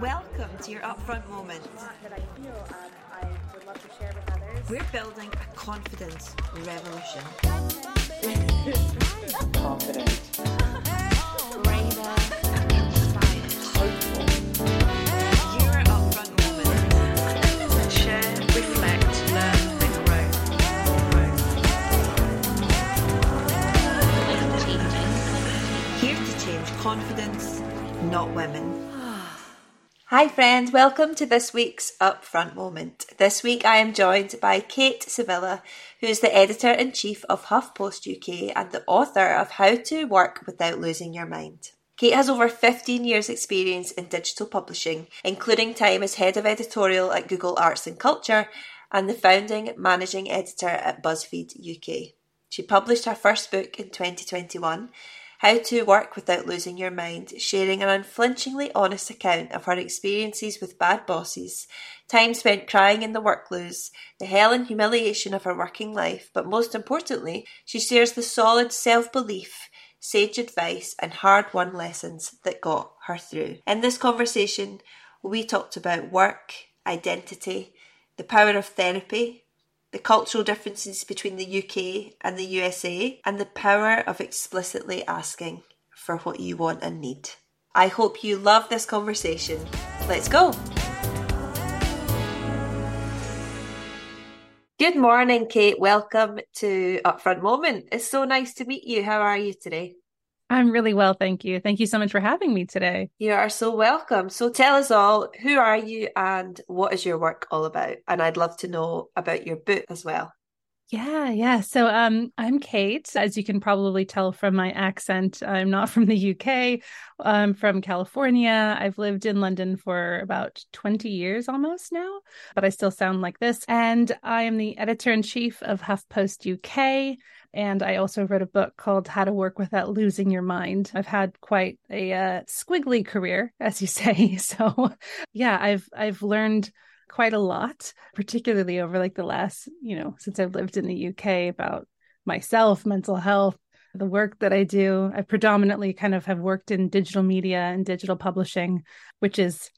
Welcome to your upfront moment. that I feel um, I would love to share with others. We're building a confidence revolution. confident, braver, inspired. Your upfront moment. Share, reflect, learn, grow. Here to change confidence, not women. Hi, friends. Welcome to this week's Upfront Moment. This week I am joined by Cate Sevilla, who is the editor in chief of HuffPost UK and the author of How to Work Without Losing Your Mind. Cate has over 15 years' experience in digital publishing, including time as head of editorial at Google Arts and Culture and the founding managing editor at BuzzFeed UK. She published her first book in 2021 how to Work Without Losing Your Mind, sharing an unflinchingly honest account of her experiences with bad bosses, time spent crying in the work the hell and humiliation of her working life, but most importantly, she shares the solid self belief, sage advice, and hard won lessons that got her through. In this conversation, we talked about work, identity, the power of therapy, the cultural differences between the UK and the USA, and the power of explicitly asking for what you want and need. I hope you love this conversation. Let's go! Good morning, Cate. Welcome to Upfront Moment. It's so nice to meet you. How are you today? I'm really well, thank you. Thank you so much for having me today. You are so welcome. So tell us all, who are you and what is your work all about? And I'd love to know about your book as well. Yeah, yeah. So um I'm Cate. As you can probably tell from my accent, I'm not from the UK. I'm from California. I've lived in London for about 20 years almost now, but I still sound like this. And I am the editor-in-chief of HuffPost UK. And I also wrote a book called How to Work Without Losing Your Mind. I've had quite a uh, squiggly career, as you say. So, yeah, I've I've learned quite a lot, particularly over like the last, you know, since I've lived in the UK about myself, mental health, the work that I do. I predominantly kind of have worked in digital media and digital publishing, which is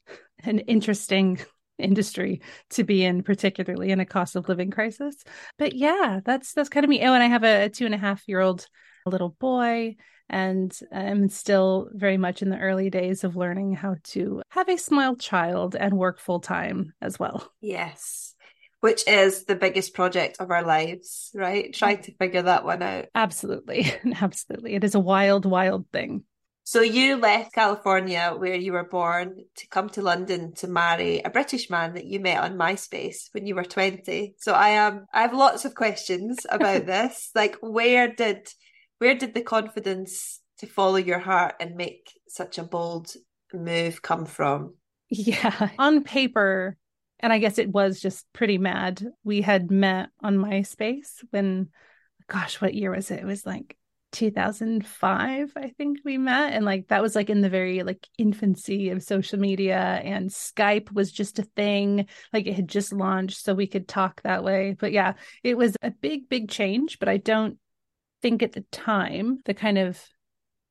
an interesting industry to be in, particularly in a cost of living crisis. But yeah, that's that's kind of me. Oh, and I have a, a two and a half year old little boy and I'm still very much in the early days of learning how to have a small child and work full time as well. Yes. Which is the biggest project of our lives, right? Trying to figure that one out. Absolutely. Absolutely. It is a wild, wild thing. So you left California where you were born to come to London to marry a British man that you met on MySpace when you were 20. So I am um, I have lots of questions about this. Like where did where did the confidence to follow your heart and make such a bold move come from? Yeah, on paper, and I guess it was just pretty mad. We had met on MySpace when, gosh, what year was it? It was like 2005 i think we met and like that was like in the very like infancy of social media and skype was just a thing like it had just launched so we could talk that way but yeah it was a big big change but i don't think at the time the kind of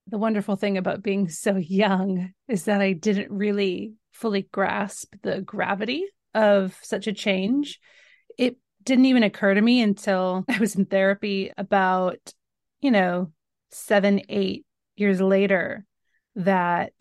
the wonderful thing about being so young is that I didn't really fully grasp the gravity of such a change. It didn't even occur to me until I was in therapy about, you know, seven, eight years later that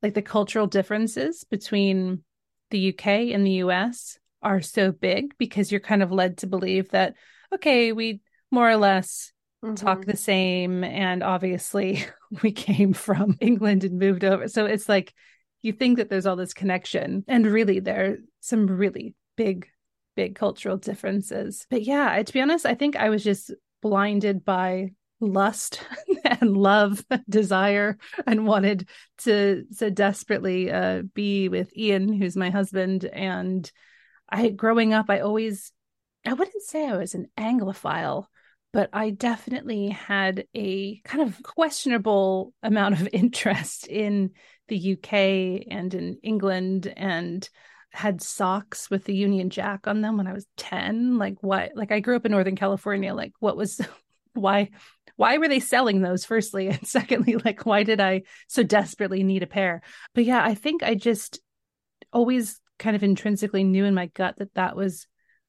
like the cultural differences between the UK and the US are so big because you're kind of led to believe that, okay, we more or less mm-hmm. talk the same. And obviously, we came from England and moved over. So it's like you think that there's all this connection. And really, there are some really big, big cultural differences. But yeah, to be honest, I think I was just blinded by lust and love desire and wanted to so desperately uh, be with ian who's my husband and i growing up i always i wouldn't say i was an anglophile but I definitely had a kind of questionable amount of interest in the UK and in England and had socks with the Union Jack on them when I was 10 like what like I grew up in northern California. Like what was why why were they selling those firstly? And secondly like why did I so desperately need a pair? But yeah I think I just always kind of intrinsically knew in my gut that that was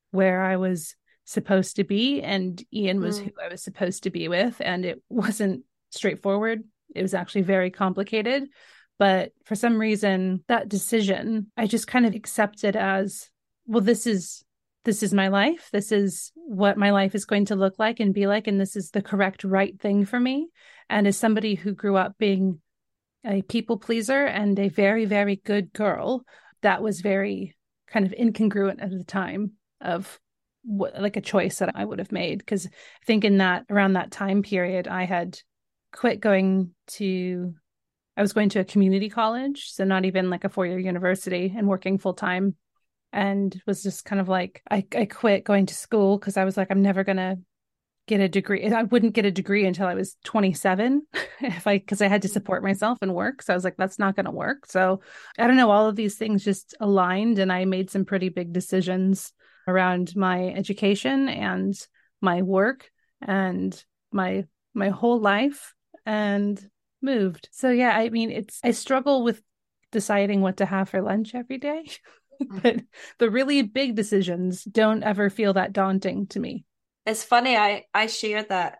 where I was supposed to be and Ian was Mm. who I was supposed to be with and it wasn't straightforward. It was actually very complicated but for some reason that decision I just kind of accepted as well this is this is my life. This is what my life is going to look like and be like and this is the correct right thing for me. And as somebody who grew up being a people pleaser and a very very good girl that was very kind of incongruent at the time of what like a choice that I would have made because I think in that around that time period I had quit going to I was going to a community college so not even like a four-year university and working full time and was just kind of like I I quit going to school because I was like I'm never going to get a degree I wouldn't get a degree until I was 27 if I because I had to mm-hmm. support myself and work so I was like that's not going to work. So I don't know all of these things just aligned and I made some pretty big decisions around my education and my work and my my whole life and moved. So yeah, I mean it's I struggle with deciding what to have for lunch every day. Mm. but the really big decisions don't ever feel that daunting to me. It's funny, I, I share that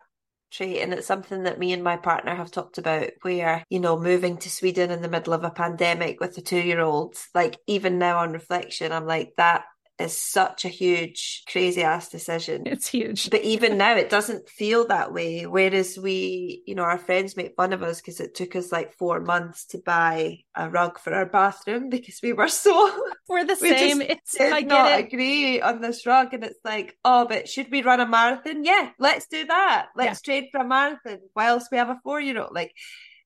trait, and it's something that me and my partner have talked about where, you know, moving to Sweden in the middle of a pandemic with a two year old, like even now on reflection, I'm like, that is such a huge, crazy ass decision. It's huge. But even now, it doesn't feel that way. Whereas we, you know, our friends make fun of us because it took us like four months to buy a rug for our bathroom because we were so We're the we same. It's did I not it. agree on this rug, and it's like, oh, but should we run a marathon? Yeah, let's do that. Let's train for a marathon whilst we have a four-year-old. Like,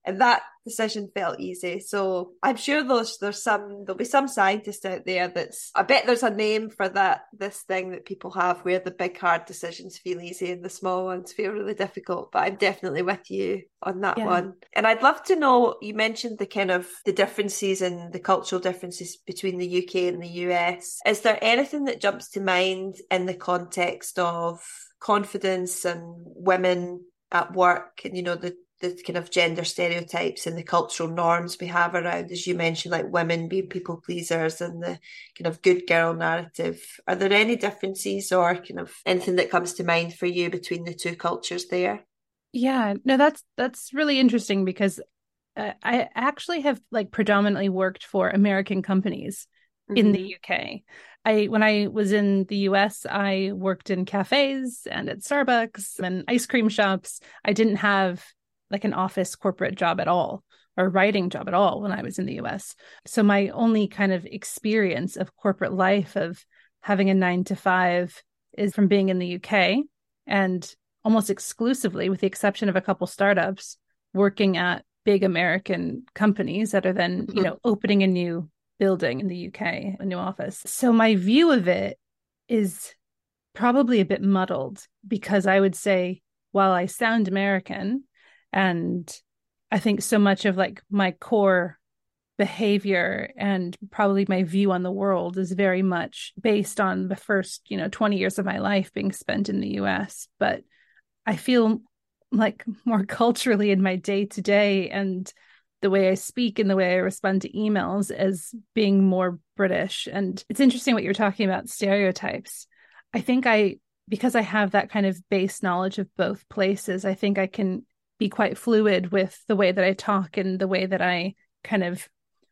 and that decision felt easy. So I'm sure there's there's some there'll be some scientist out there that's I bet there's a name for that this thing that people have where the big hard decisions feel easy and the small ones feel really difficult. But I'm definitely with you on that Yeah. one. And I'd love to know you mentioned the kind of the differences and the cultural differences between the UK and the US. Is there anything that jumps to mind in the context of confidence and women at work and you know the the kind of gender stereotypes and the cultural norms we have around, as you mentioned, like women being people pleasers and the kind of good girl narrative. Are there any differences or kind of anything that comes to mind for you between the two cultures there? Yeah, no, that's that's really interesting because uh, I actually have like predominantly worked for American companies in Mm-hmm. the UK. I when I was in the US, I worked in cafes and at Starbucks and ice cream shops. I didn't have like an office corporate job at all or writing job at all when I was in the US. So my only kind of experience of corporate life of having a 9 to 5 is from being in the UK and almost exclusively with the exception of a couple startups working at big American companies that are then, you Mhm. know, opening a new building in the UK, a new office. So my view of it is probably a bit muddled because I would say while I sound American and I think so much of like my core behavior and probably my view on the world is very much based on the first, you know, 20 years of my life being spent in the US, but I feel like more culturally in my day to day and the way I speak and the way I respond to emails as being more British. And it's interesting what you're talking about stereotypes. I think I, because I have that kind of base knowledge of both places, I think I can be quite fluid with the way that I talk and the way that I kind of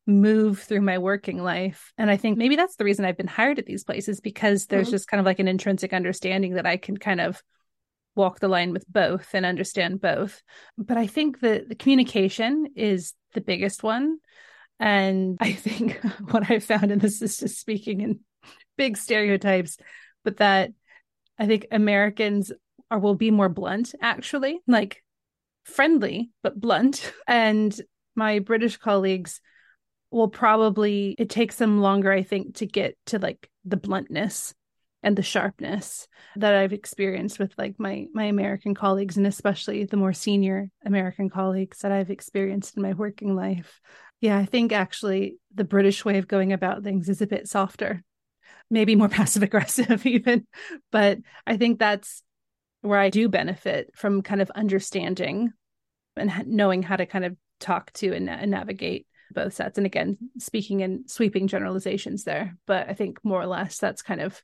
move through my working life. And I think maybe that's the reason I've been hired at these places because there's Mhm. just kind of like an intrinsic understanding that I can kind of walk the line with both and understand both. But I think that the communication is the biggest one. And I think what I found, and this is just speaking in big stereotypes, but that I think Americans are will be more blunt, actually, like friendly but blunt. And my British colleagues will probably it takes them longer, I think, to get to like the bluntness and the sharpness that I've experienced with like my my American colleagues and especially the more senior American colleagues that I've experienced in my working life. Yeah, I think actually the British way of going about things is a bit softer, maybe more passive aggressive even, but I think that's where I do benefit from kind of understanding and knowing how to kind of talk to and, and navigate both sets. And again, speaking in sweeping generalizations there, but I think more or less that's kind of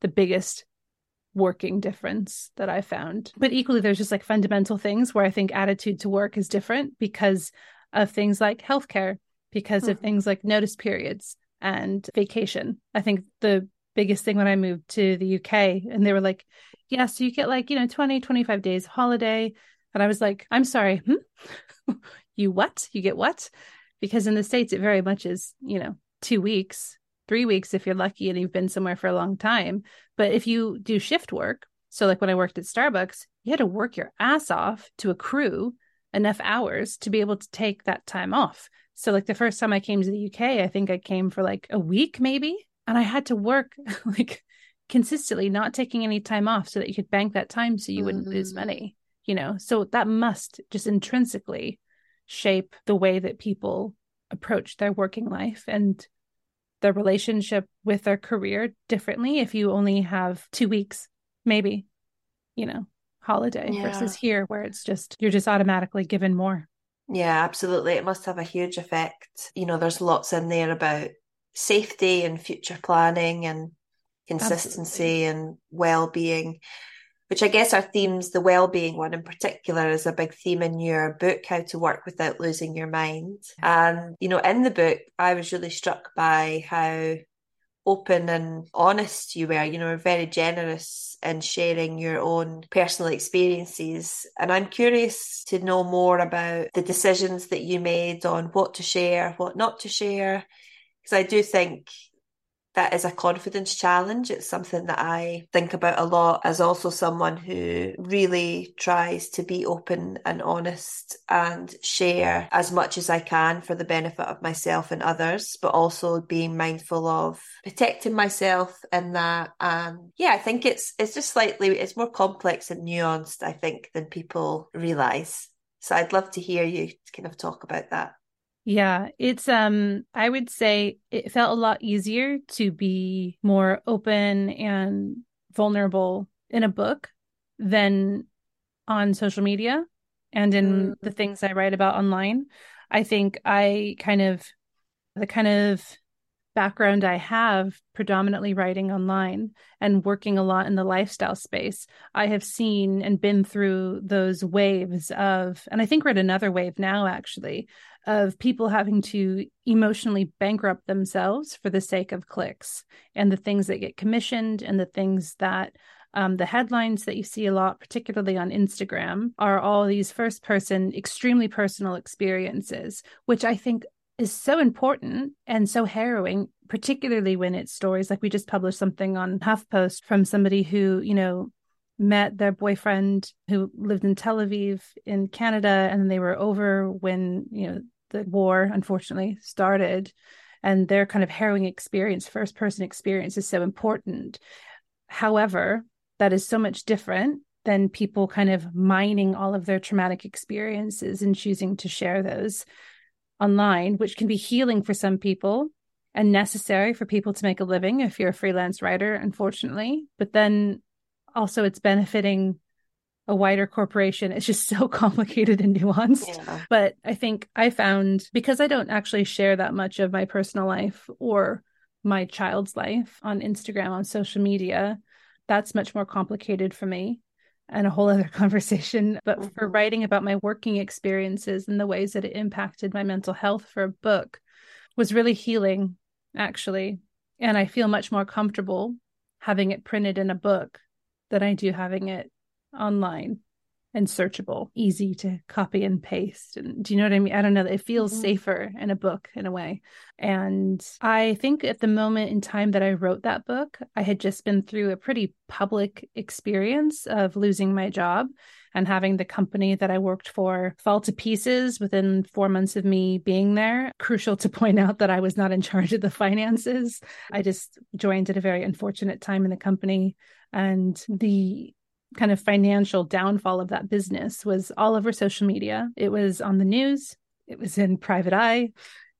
the biggest working difference that I found. But equally, there's just like fundamental things where I think attitude to work is different because of things like healthcare, because of Mhm. things like notice periods and vacation. I think the biggest thing when I moved to the UK and they were like, yeah, so you get like, you know, 20, 25 days holiday. And I was like, I'm sorry, hmm? you what? You get what? Because in the States, it very much is, you know, two weeks, three weeks if you're lucky and you've been somewhere for a long time. But if you do shift work, so like when I worked at Starbucks, you had to work your ass off to accrue enough hours to be able to take that time off. So like the first time I came to the UK, I think I came for like a week maybe, and I had to work like consistently, not taking any time off so that you could bank that time so you wouldn't lose Mhm. money, you know. So that must just intrinsically shape the way that people approach their working life and their relationship with their career differently if you only have 2 weeks maybe, you know, holiday Yeah. versus here where it's just you're just automatically given more. Yeah, absolutely. It must have a huge effect. You know, there's lots in there about safety and future planning and consistency and well-being, which I guess are themes. The well-being one in particular is a big theme in your book, How to Work Without Losing Your Mind. And, you know, in the book, I was really struck by how open and honest you were. You know, very generous in sharing your own personal experiences. And I'm curious to know more about the decisions that you made on what to share, what not to share. Because I do think that is a confidence challenge. It's something that I think about a lot as also someone who really tries to be open and honest and share as much as I can for the benefit of myself and others, but also being mindful of protecting myself in that. And yeah, I think it's it's just slightly it's more complex and nuanced, I think, than people realize. So I'd love to hear you kind of talk about that. Yeah, it's um I would say it felt a lot easier to be more open and vulnerable in a book than on social media and in Mm. the things I write about online. I think I kind of the kind of background I have predominantly writing online and working a lot in the lifestyle space, I have seen and been through those waves of, and I think we're at another wave now actually, of people having to emotionally bankrupt themselves for the sake of clicks and the things that get commissioned and the things that um, the headlines that you see a lot, particularly on Instagram, are all these first person, extremely personal experiences, which I think is so important and so harrowing, particularly when it's stories like we just published something on HuffPost from somebody who, you know, met their boyfriend who lived in Tel Aviv in Canada and they were over when, you know, the war unfortunately started and their kind of harrowing experience, first person experience is so important. However, that is so much different than people kind of mining all of their traumatic experiences and choosing to share those online, which can be healing for some people and necessary for people to make a living if you're a freelance writer, unfortunately. But then also it's benefiting a wider corporation. It's just so complicated and nuanced. Yeah. But I think I found because I don't actually share that much of my personal life or my child's life on Instagram, on social media, that's much more complicated for me and a whole other conversation. But for Mhm. writing about my working experiences and the ways that it impacted my mental health for a book was really healing, actually. And I feel much more comfortable having it printed in a book than I do having it online and searchable, easy to copy and paste. And do you know what I mean? I don't know. It feels Mhm. safer in a book in a way. And I think at the moment in time that I wrote that book, I had just been through a pretty public experience of losing my job and having the company that I worked for fall to pieces within four months of me being there. Crucial to point out that I was not in charge of the finances. I just joined at a very unfortunate time in the company. And the kind of financial downfall of that business was all over social media. It was on the news, it was in private eye.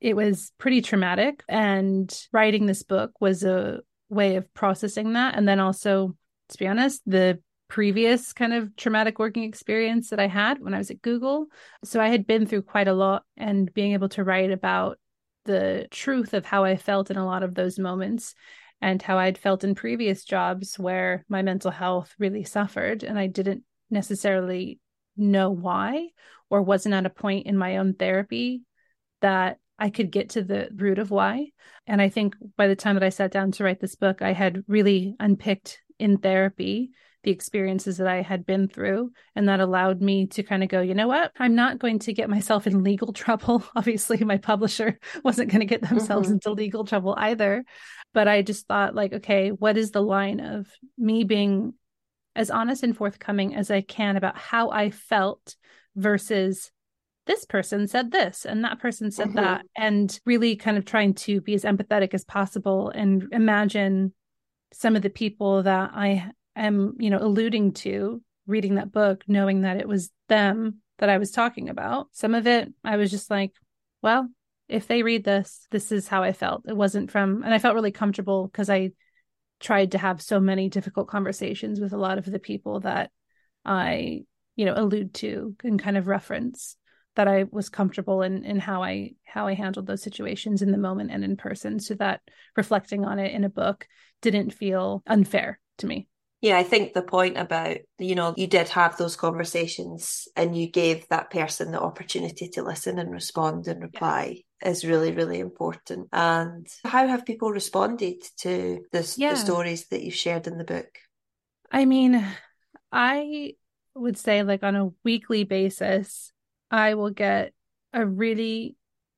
It was pretty traumatic. And writing this book was a way of processing that. And then also, to be honest, the previous kind of traumatic working experience that I had when I was at Google. So I had been through quite a lot and being able to write about the truth of how I felt in a lot of those moments and how I'd felt in previous jobs where my mental health really suffered and I didn't necessarily know why or wasn't at a point in my own therapy that I could get to the root of why. And I think by the time that I sat down to write this book, I had really unpicked in therapy the experiences that I had been through. And that allowed me to kind of go, you know what? I'm not going to get myself in legal trouble. Obviously, my publisher wasn't going to get themselves Mhm. into legal trouble either. But I just thought, like, okay, what is the line of me being as honest and forthcoming as I can about how I felt versus this person said this and that person said Mhm. that and really kind of trying to be as empathetic as possible and imagine some of the people that I am, you know, alluding to reading that book, knowing that it was them that I was talking about. Some of it, I was just like, well, if they read this, this is how I felt. It wasn't from, and I felt really comfortable because I tried to have so many difficult conversations with a lot of the people that I, you know, allude to and kind of reference that I was comfortable in in how I how I handled those situations in the moment and in person so that reflecting on it in a book didn't feel unfair to me. Yeah, I think the point about, you know, you did have those conversations and you gave that person the opportunity to listen and respond and reply is really, really important. And how have people responded to this, Yeah. the stories that you've shared in the book? I mean, I would say like on a weekly basis, I will get a really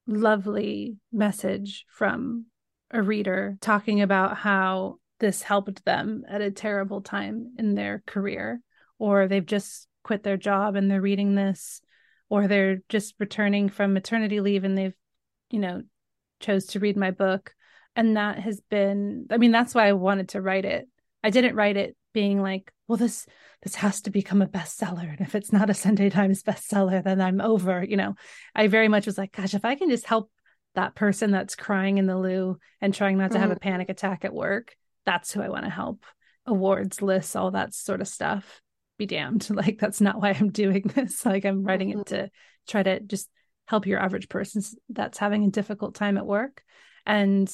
lovely message from a reader talking about how this helped them at a terrible time in their career, or they've just quit their job and they're reading this, or they're just returning from maternity leave and they've, you know, chose to read my book. And that has been, I mean, that's why I wanted to write it. I didn't write it being like, well, this this has to become a bestseller. And if it's not a Sunday Times bestseller, then I'm over. You know, I very much was like, gosh, if I can just help that person that's crying in the loo and trying not to have mm-hmm. a panic attack at work, that's who I want to help. Awards lists, all that sort of stuff. Be damned. Like that's not why I'm doing this. Like I'm writing it mm-hmm. to try to just help your average person that's having a difficult time at work. And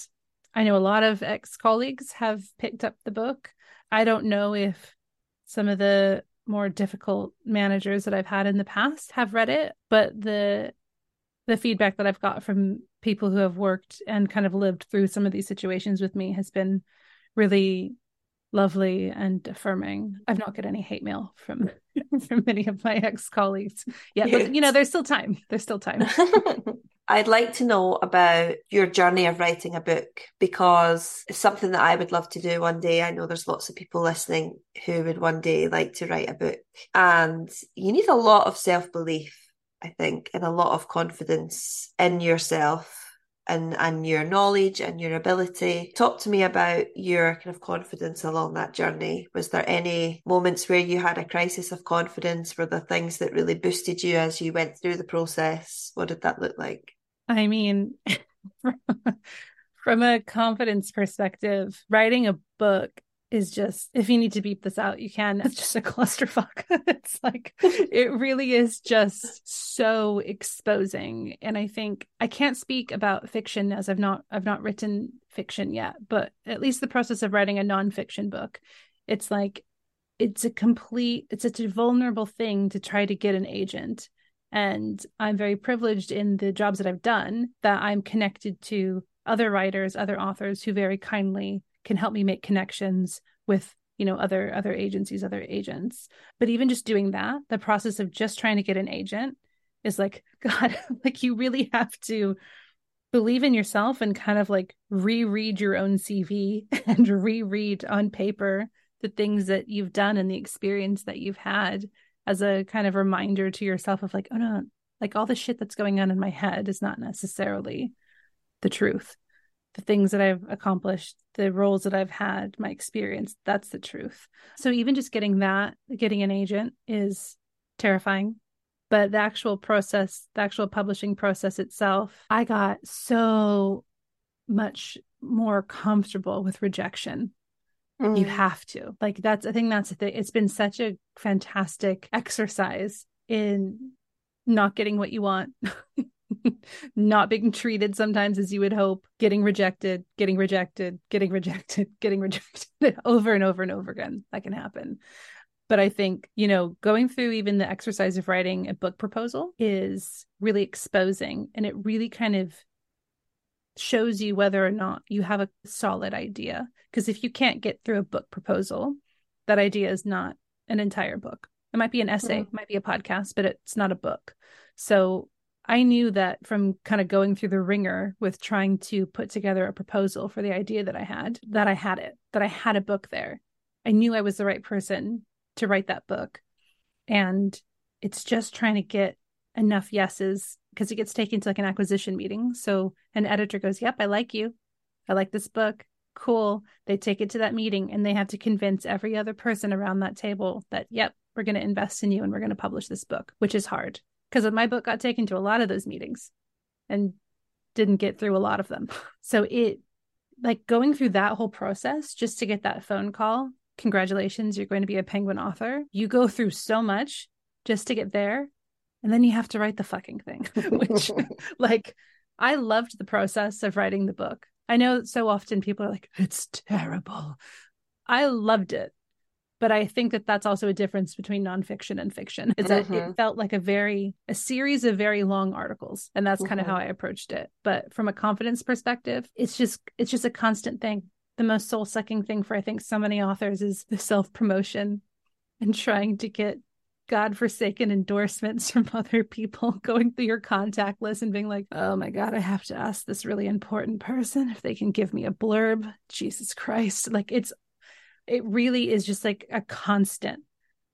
I know a lot of ex colleagues have picked up the book. I don't know if some of the more difficult managers that I've had in the past have read it, but the the feedback that I've got from people who have worked and kind of lived through some of these situations with me has been really lovely and affirming. I've not got any hate mail from from many of my ex colleagues yet, but you know, there's still time. There's still time. I'd like to know about your journey of writing a book because it's something that I would love to do one day. I know there's lots of people listening who would one day like to write a book, and you need a lot of self belief, I think, and a lot of confidence in yourself and and your knowledge and your ability. Talk to me about your kind of confidence along that journey. Was there any moments where you had a crisis of confidence? Were there things that really boosted you as you went through the process? What did that look like? I mean, from, from a confidence perspective, writing a book is just if you need to beep this out, you can. It's just a clusterfuck. it's like it really is just so exposing. And I think I can't speak about fiction as I've not I've not written fiction yet, but at least the process of writing a nonfiction book, it's like it's a complete it's such a vulnerable thing to try to get an agent and i'm very privileged in the jobs that i've done that i'm connected to other writers other authors who very kindly can help me make connections with you know other other agencies other agents but even just doing that the process of just trying to get an agent is like god like you really have to believe in yourself and kind of like reread your own cv and reread on paper the things that you've done and the experience that you've had as a kind of reminder to yourself of like, oh no, like all the shit that's going on in my head is not necessarily the truth. The things that I've accomplished, the roles that I've had, my experience, that's the truth. So even just getting that, getting an agent is terrifying. But the actual process, the actual publishing process itself, I got so much more comfortable with rejection you Mm. have to like that's i think that's the thing it's been such a fantastic exercise in not getting what you want not being treated sometimes as you would hope, getting rejected, getting rejected, getting rejected, getting rejected over and over and over again. That can happen. But I think, you know, going through even the exercise of writing a book proposal is really exposing and it really kind of shows you whether or not you have a solid idea. Because if you can't get through a book proposal, that idea is not an entire book. It might be an essay, it might be a podcast, but it's not a book. So I knew that from kind of going through the wringer with trying to put together a proposal for the idea that I had, that I had it, that I had a book there. I knew I was the right person to write that book. And it's just trying to get enough yeses because it gets taken to like an acquisition meeting. So an editor goes, Yep, I like you. I like this book. Cool. They take it to that meeting and they have to convince every other person around that table that, Yep, we're going to invest in you and we're going to publish this book, which is hard because my book got taken to a lot of those meetings and didn't get through a lot of them. So it, like going through that whole process just to get that phone call congratulations, you're going to be a penguin author. You go through so much just to get there. And then you have to write the fucking thing, which, like, I loved the process of writing the book. I know so often people are like, it's terrible. I loved it. But I think that that's also a difference between nonfiction and fiction is that Mhm. it felt like a very, a series of very long articles. And that's kind of how I approached it. But from a confidence perspective, it's just, it's just a constant thing the most soul sucking thing for I think so many authors is the self promotion and trying to get God forsaken endorsements from other people, going through your contact list and being like, oh my God, I have to ask this really important person if they can give me a blurb. Jesus Christ. Like it's, it really is just like a constant,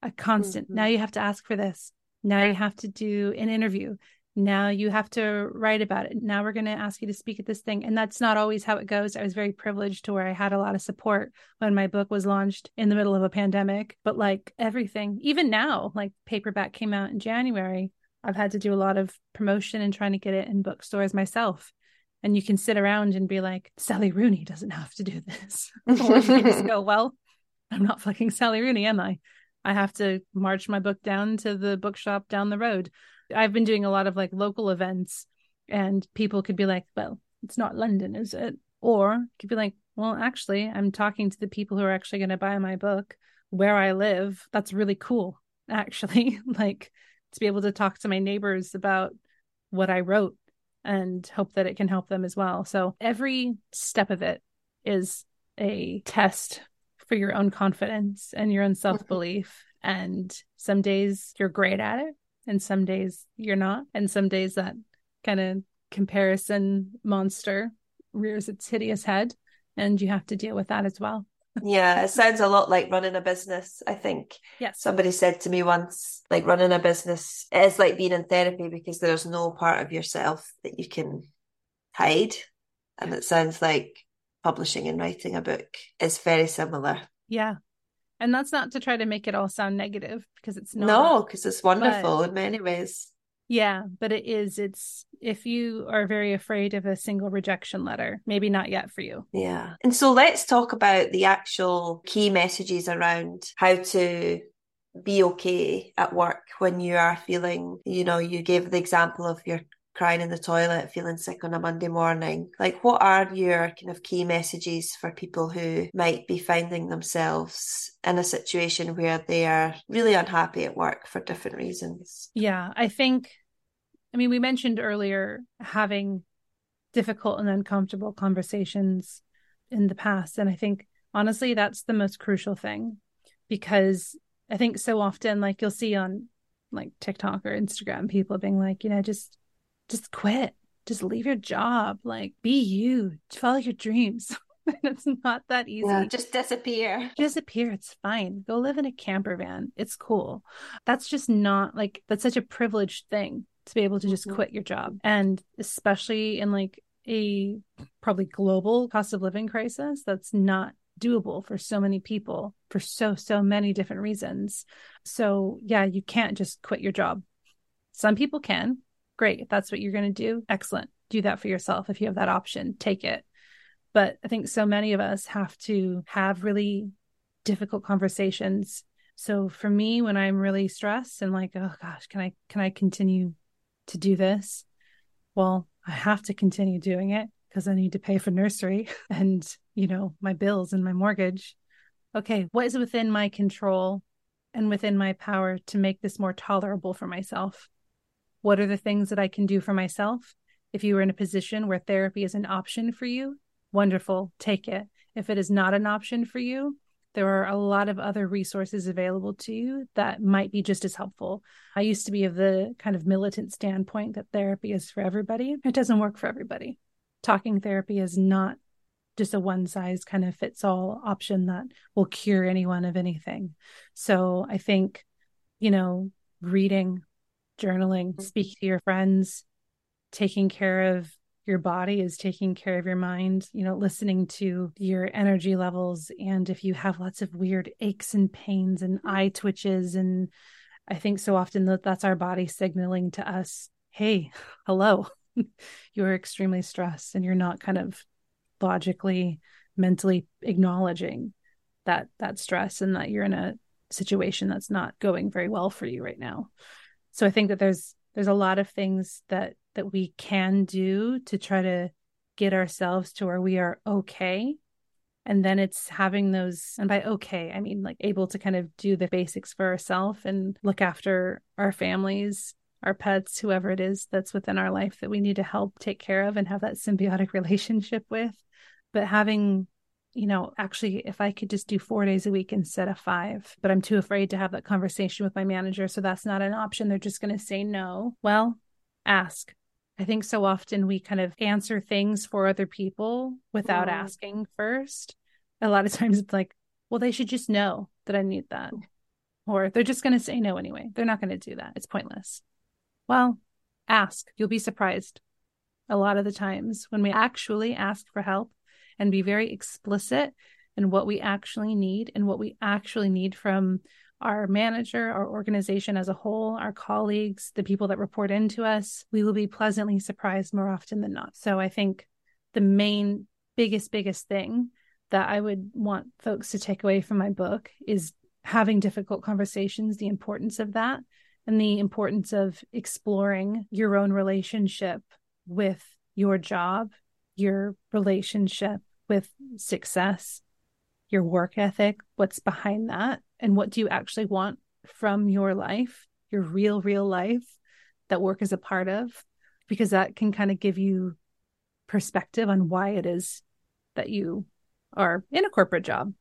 a constant. Mhm. Now you have to ask for this. Now you have to do an interview. Now you have to write about it. Now we're going to ask you to speak at this thing. And that's not always how it goes. I was very privileged to where I had a lot of support when my book was launched in the middle of a pandemic. But like everything, even now, like paperback came out in January, I've had to do a lot of promotion and trying to get it in bookstores myself. And you can sit around and be like, Sally Rooney doesn't have to do this. or you can just go, well, I'm not fucking Sally Rooney, am I? I have to march my book down to the bookshop down the road. I've been doing a lot of like local events, and people could be like, well, it's not London, is it? Or could be like, well, actually, I'm talking to the people who are actually going to buy my book where I live. That's really cool, actually. like to be able to talk to my neighbors about what I wrote and hope that it can help them as well. So every step of it is a test for your own confidence and your own mm-hmm. self belief. And some days you're great at it, and some days you're not. And some days that kind of comparison monster rears its hideous head, and you have to deal with that as well. Yeah, it sounds a lot like running a business. I think Yes. somebody said to me once, like running a business is like being in therapy because there's no part of yourself that you can hide. And it sounds like publishing and writing a book is very similar. Yeah. And that's not to try to make it all sound negative because it's not. No, because it's wonderful in many ways. Yeah, but it is. It's if you are very afraid of a single rejection letter, maybe not yet for you. Yeah. And so let's talk about the actual key messages around how to be okay at work when you are feeling, you know, you gave the example of you're crying in the toilet, feeling sick on a Monday morning. Like, what are your kind of key messages for people who might be finding themselves in a situation where they are really unhappy at work for different reasons? Yeah, I think, I mean, we mentioned earlier having difficult and uncomfortable conversations in the past. And I think, honestly, that's the most crucial thing because I think so often, like, you'll see on like TikTok or Instagram, people being like, you know, just, just quit, just leave your job, like, be you, follow your dreams. it's not that easy Yeah, just disappear. disappear. It's fine. Go live in a camper van. It's cool. That's just not like that's such a privileged thing to be able to just Mhm. quit your job. And especially in like a probably global cost of living crisis, that's not doable for so many people for so, so many different reasons. So, yeah, you can't just quit your job. Some people can. Great. If that's what you're going to do, excellent. Do that for yourself. If you have that option, take it. But I think so many of us have to have really difficult conversations. So for me, when I'm really stressed and like, oh gosh, can I can I continue to do this? well, I have to continue doing it because I need to pay for nursery and, you know, my bills and my mortgage. Okay, what is within my control and within my power to make this more tolerable for myself? What are the things that I can do for myself? If you are in a position where therapy is an option for you, wonderful, take it. If it is not an option for you, there are a lot of other resources available to you that might be just as helpful. I used to be of the kind of militant standpoint that therapy is for everybody. It doesn't work for everybody. Talking therapy is not just a one size kind of fits all option that will cure anyone of anything. So I think, you know, reading, journaling, mm-hmm. speak to your friends, taking care of your body is taking care of your mind, you know, listening to your energy levels. And if you have lots of weird aches and pains and eye twitches, and I think so often that that's our body signaling to us, hey, hello, you're extremely stressed and you're not kind of logically, mentally acknowledging that that stress and that you're in a situation that's not going very well for you right now. So I think that there's there's a lot of things that that we can do to try to get ourselves to where we are okay. And then it's having those and by okay i mean like able to kind of do the basics for ourselves and look after our families our pets whoever it is that's within our life that we need to help take care of and have that symbiotic relationship with. But having you know actually if i could just do 4 days a week instead of 5 but i'm too afraid to have that conversation with my manager so that's not an option they're just going to say no well ask I think so often we kind of answer things for other people without mm. asking first. A lot of times it's like, well, they should just know that I need that. Or they're just going to say no anyway. They're not going to do that. It's pointless. Well, ask. You'll be surprised a lot of the times when we actually ask for help and be very explicit in what we actually need and what we actually need from our manager, our organization as a whole, our colleagues, the people that report into us, we will be pleasantly surprised more often than not. So I think the main, biggest, biggest thing that I would want folks to take away from my book is having difficult conversations, the importance of that, and the importance of exploring your own relationship with your job, your relationship with success, your work ethic, what's behind that, and what do you actually want from your life, your real, real life that work is a part of, because that can kind of give you perspective on why it is that you are in a corporate job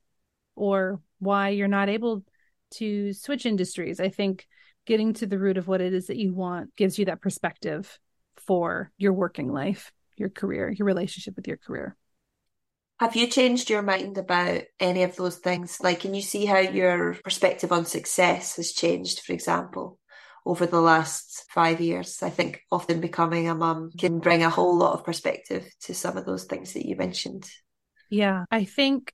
or why you're not able to switch industries. I think getting to the root of what it is that you want gives you that perspective for your working life, your career, your relationship with your career. Have you changed your mind about any of those things? Like, can you see how your perspective on success has changed, for example, over the last five years? I think often becoming a mum can bring a whole lot of perspective to some of those things that you mentioned. Yeah, I think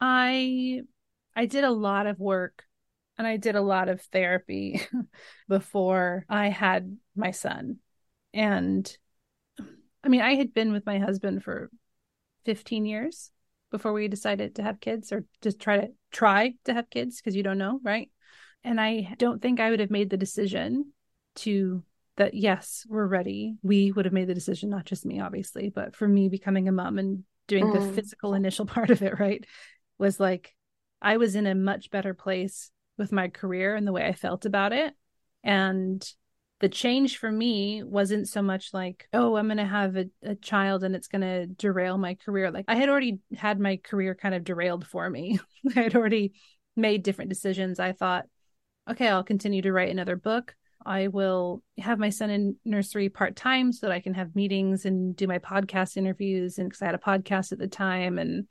I I did a lot of work and I did a lot of therapy before I had my son. And I mean, I had been with my husband for 15 years before we decided to have kids or just try to try to have kids because you don't know, right? And I don't think I would have made the decision to that yes, we're ready. We would have made the decision, not just me, obviously, but for me becoming a mom and doing mm. the physical initial part of it, right? Was like I was in a much better place with my career and the way I felt about it. And the change for me wasn't so much like, oh, I'm going to have a, a child and it's going to derail my career. Like I had already had my career kind of derailed for me. I had already made different decisions. I thought, okay, I'll continue to write another book. I will have my son in nursery part time so that I can have meetings and do my podcast interviews. And because I had a podcast at the time, and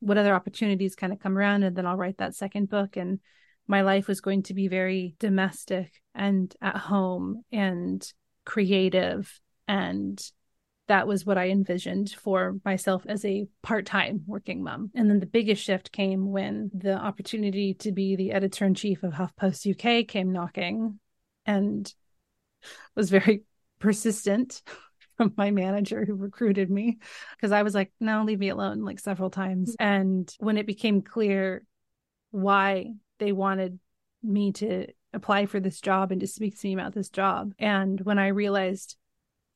what other opportunities kind of come around, and then I'll write that second book. And my life was going to be very domestic and at home and creative and that was what I envisioned for myself as a part time working mom. And then the biggest shift came when the opportunity to be the editor in chief of HuffPost UK came knocking and was very persistent from my manager who recruited me because I was like, no, leave me alone like several times. And when it became clear why they wanted me to apply for this job and to speak to me about this job. And when I realized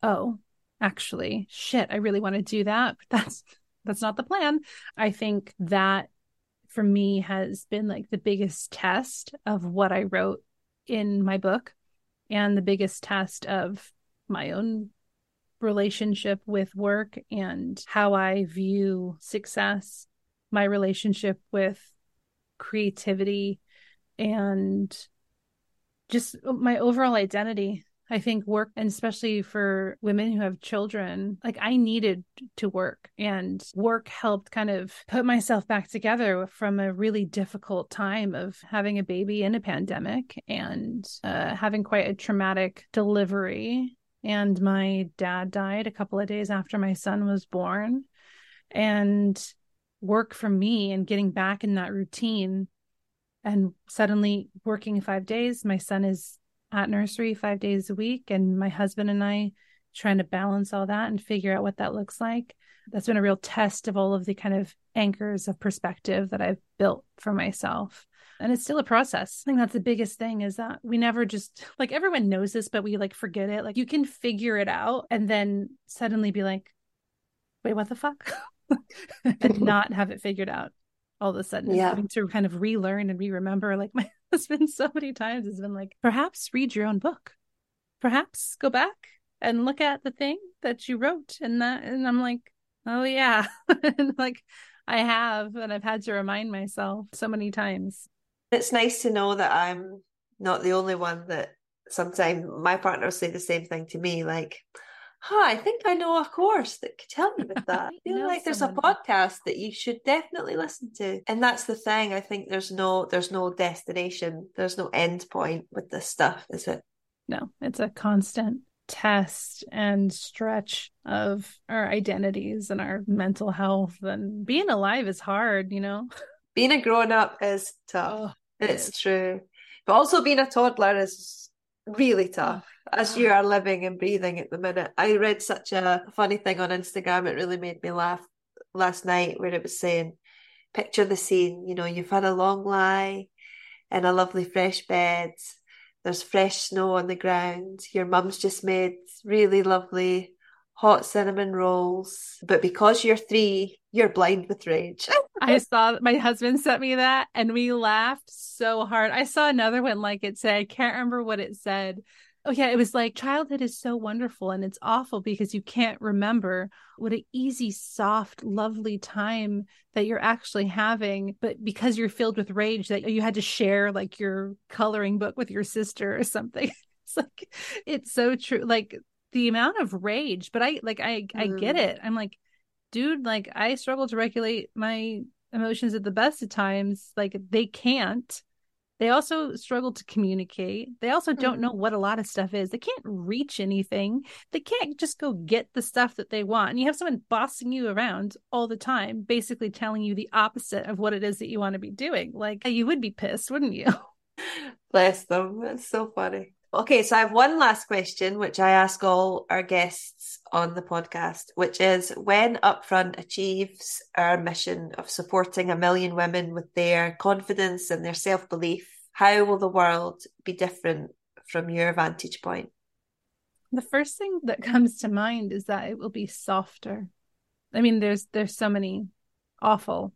oh, actually, shit, I really want to do that. But that's that's not the plan. I think that for me has been like the biggest test of what I wrote in my book and the biggest test of my own relationship with work and how I view success, my relationship with creativity and just my overall identity. I think work, and especially for women who have children, like I needed to work, and work helped kind of put myself back together from a really difficult time of having a baby in a pandemic and uh, having quite a traumatic delivery. And my dad died a couple of days after my son was born. And work for me and getting back in that routine and suddenly working five days. My son is at nursery five days a week, and my husband and I trying to balance all that and figure out what that looks like. That's been a real test of all of the kind of anchors of perspective that I've built for myself. And it's still a process. I think that's the biggest thing is that we never just like everyone knows this, but we like forget it. Like you can figure it out and then suddenly be like, wait, what the fuck? and not have it figured out all of a sudden. Yeah. having to kind of relearn and re-remember like my husband so many times has been like perhaps read your own book. Perhaps go back and look at the thing that you wrote and that and i'm like oh yeah. And like i have and i've had to remind myself so many times. It's nice to know that I'm not the only one that sometimes my partner will say the same thing to me, like, huh, I think I know a course that could help me with that. I feel like there's a podcast that you should definitely listen to. And that's the thing. I think there's no there's no destination, there's no end point with this stuff, is it? no it's a constant test and stretch of our identities and our mental health and being alive is hard you know Being a grown up is tough. Oh, it it's true. But also being a toddler is really oh, tough. As you are living and breathing at the minute. I read such a funny thing on Instagram, it really made me laugh last night where it was saying, picture the scene, you know, you've had a long lie in a lovely fresh bed. There's fresh snow on the ground. Your mum's just made really lovely hot cinnamon rolls. But because you're three, you're blind with rage. I saw my husband sent me that and we laughed so hard. I saw another one like it said, I can't remember what it said. Oh yeah, it was like childhood is so wonderful and it's awful because you can't remember what an easy, soft, lovely time that you're actually having, but because you're filled with rage that you had to share like your coloring book with your sister or something. It's like it's so true. Like the amount of rage, but I like I I get Mm. it. I'm like dude, like I struggle to regulate my emotions at the best of times. Like they can't. They also struggle to communicate. They also don't Mhm. know what a lot of stuff is. They can't reach anything. They can't just go get the stuff that they want. And you have someone bossing you around all the time, basically telling you the opposite of what it is that you want to be doing. Like you would be pissed, wouldn't you? Bless them. It's so funny. Okay, so I have one last question, which I ask all our guests on the podcast, which is when Upfront achieves our mission of supporting a million women with their confidence and their self belief, how will the world be different from your vantage point? The first thing that comes to mind is that it will be softer. I mean, there's there's so many awful,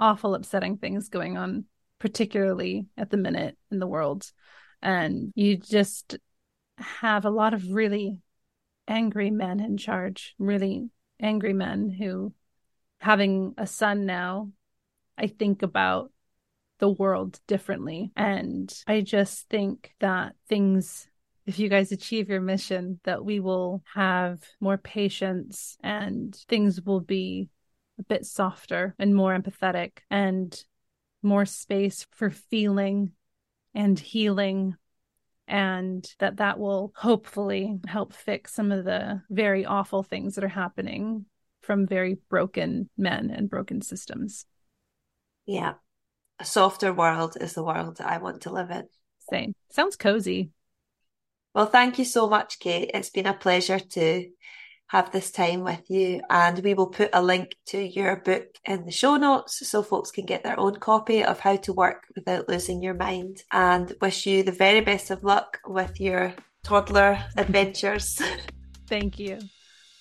awful upsetting things going on, particularly at the minute in the world. And you just have a lot of really angry men in charge, really angry men who having a son now, I think about the world differently. And I just think that things if you guys achieve your mission, that we will have more patience and things will be a bit softer and more empathetic and more space for feeling and healing and that that will hopefully help fix some of the very awful things that are happening from very broken men and broken systems. Yeah, a softer world is the world I want to live in. same. Sounds cozy. Well, thank you so much, Cate. It's been a pleasure to have this time with you. And we will put a link to your book in the show notes so folks can get their own copy of How to Work Without Losing Your Mind. And wish you the very best of luck with your toddler adventures. Thank you.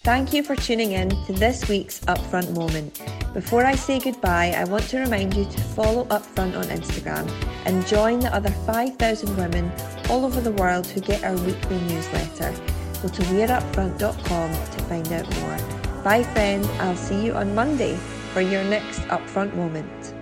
Thank you for tuning in to this week's Upfront Moment. Before I say goodbye, I want to remind you to follow Upfront on Instagram and join the other 5,000 women all over the world who get our weekly newsletter. Go to weareupfront.com to find out more. Bye, friends. I'll see you on Monday for your next Upfront Moment.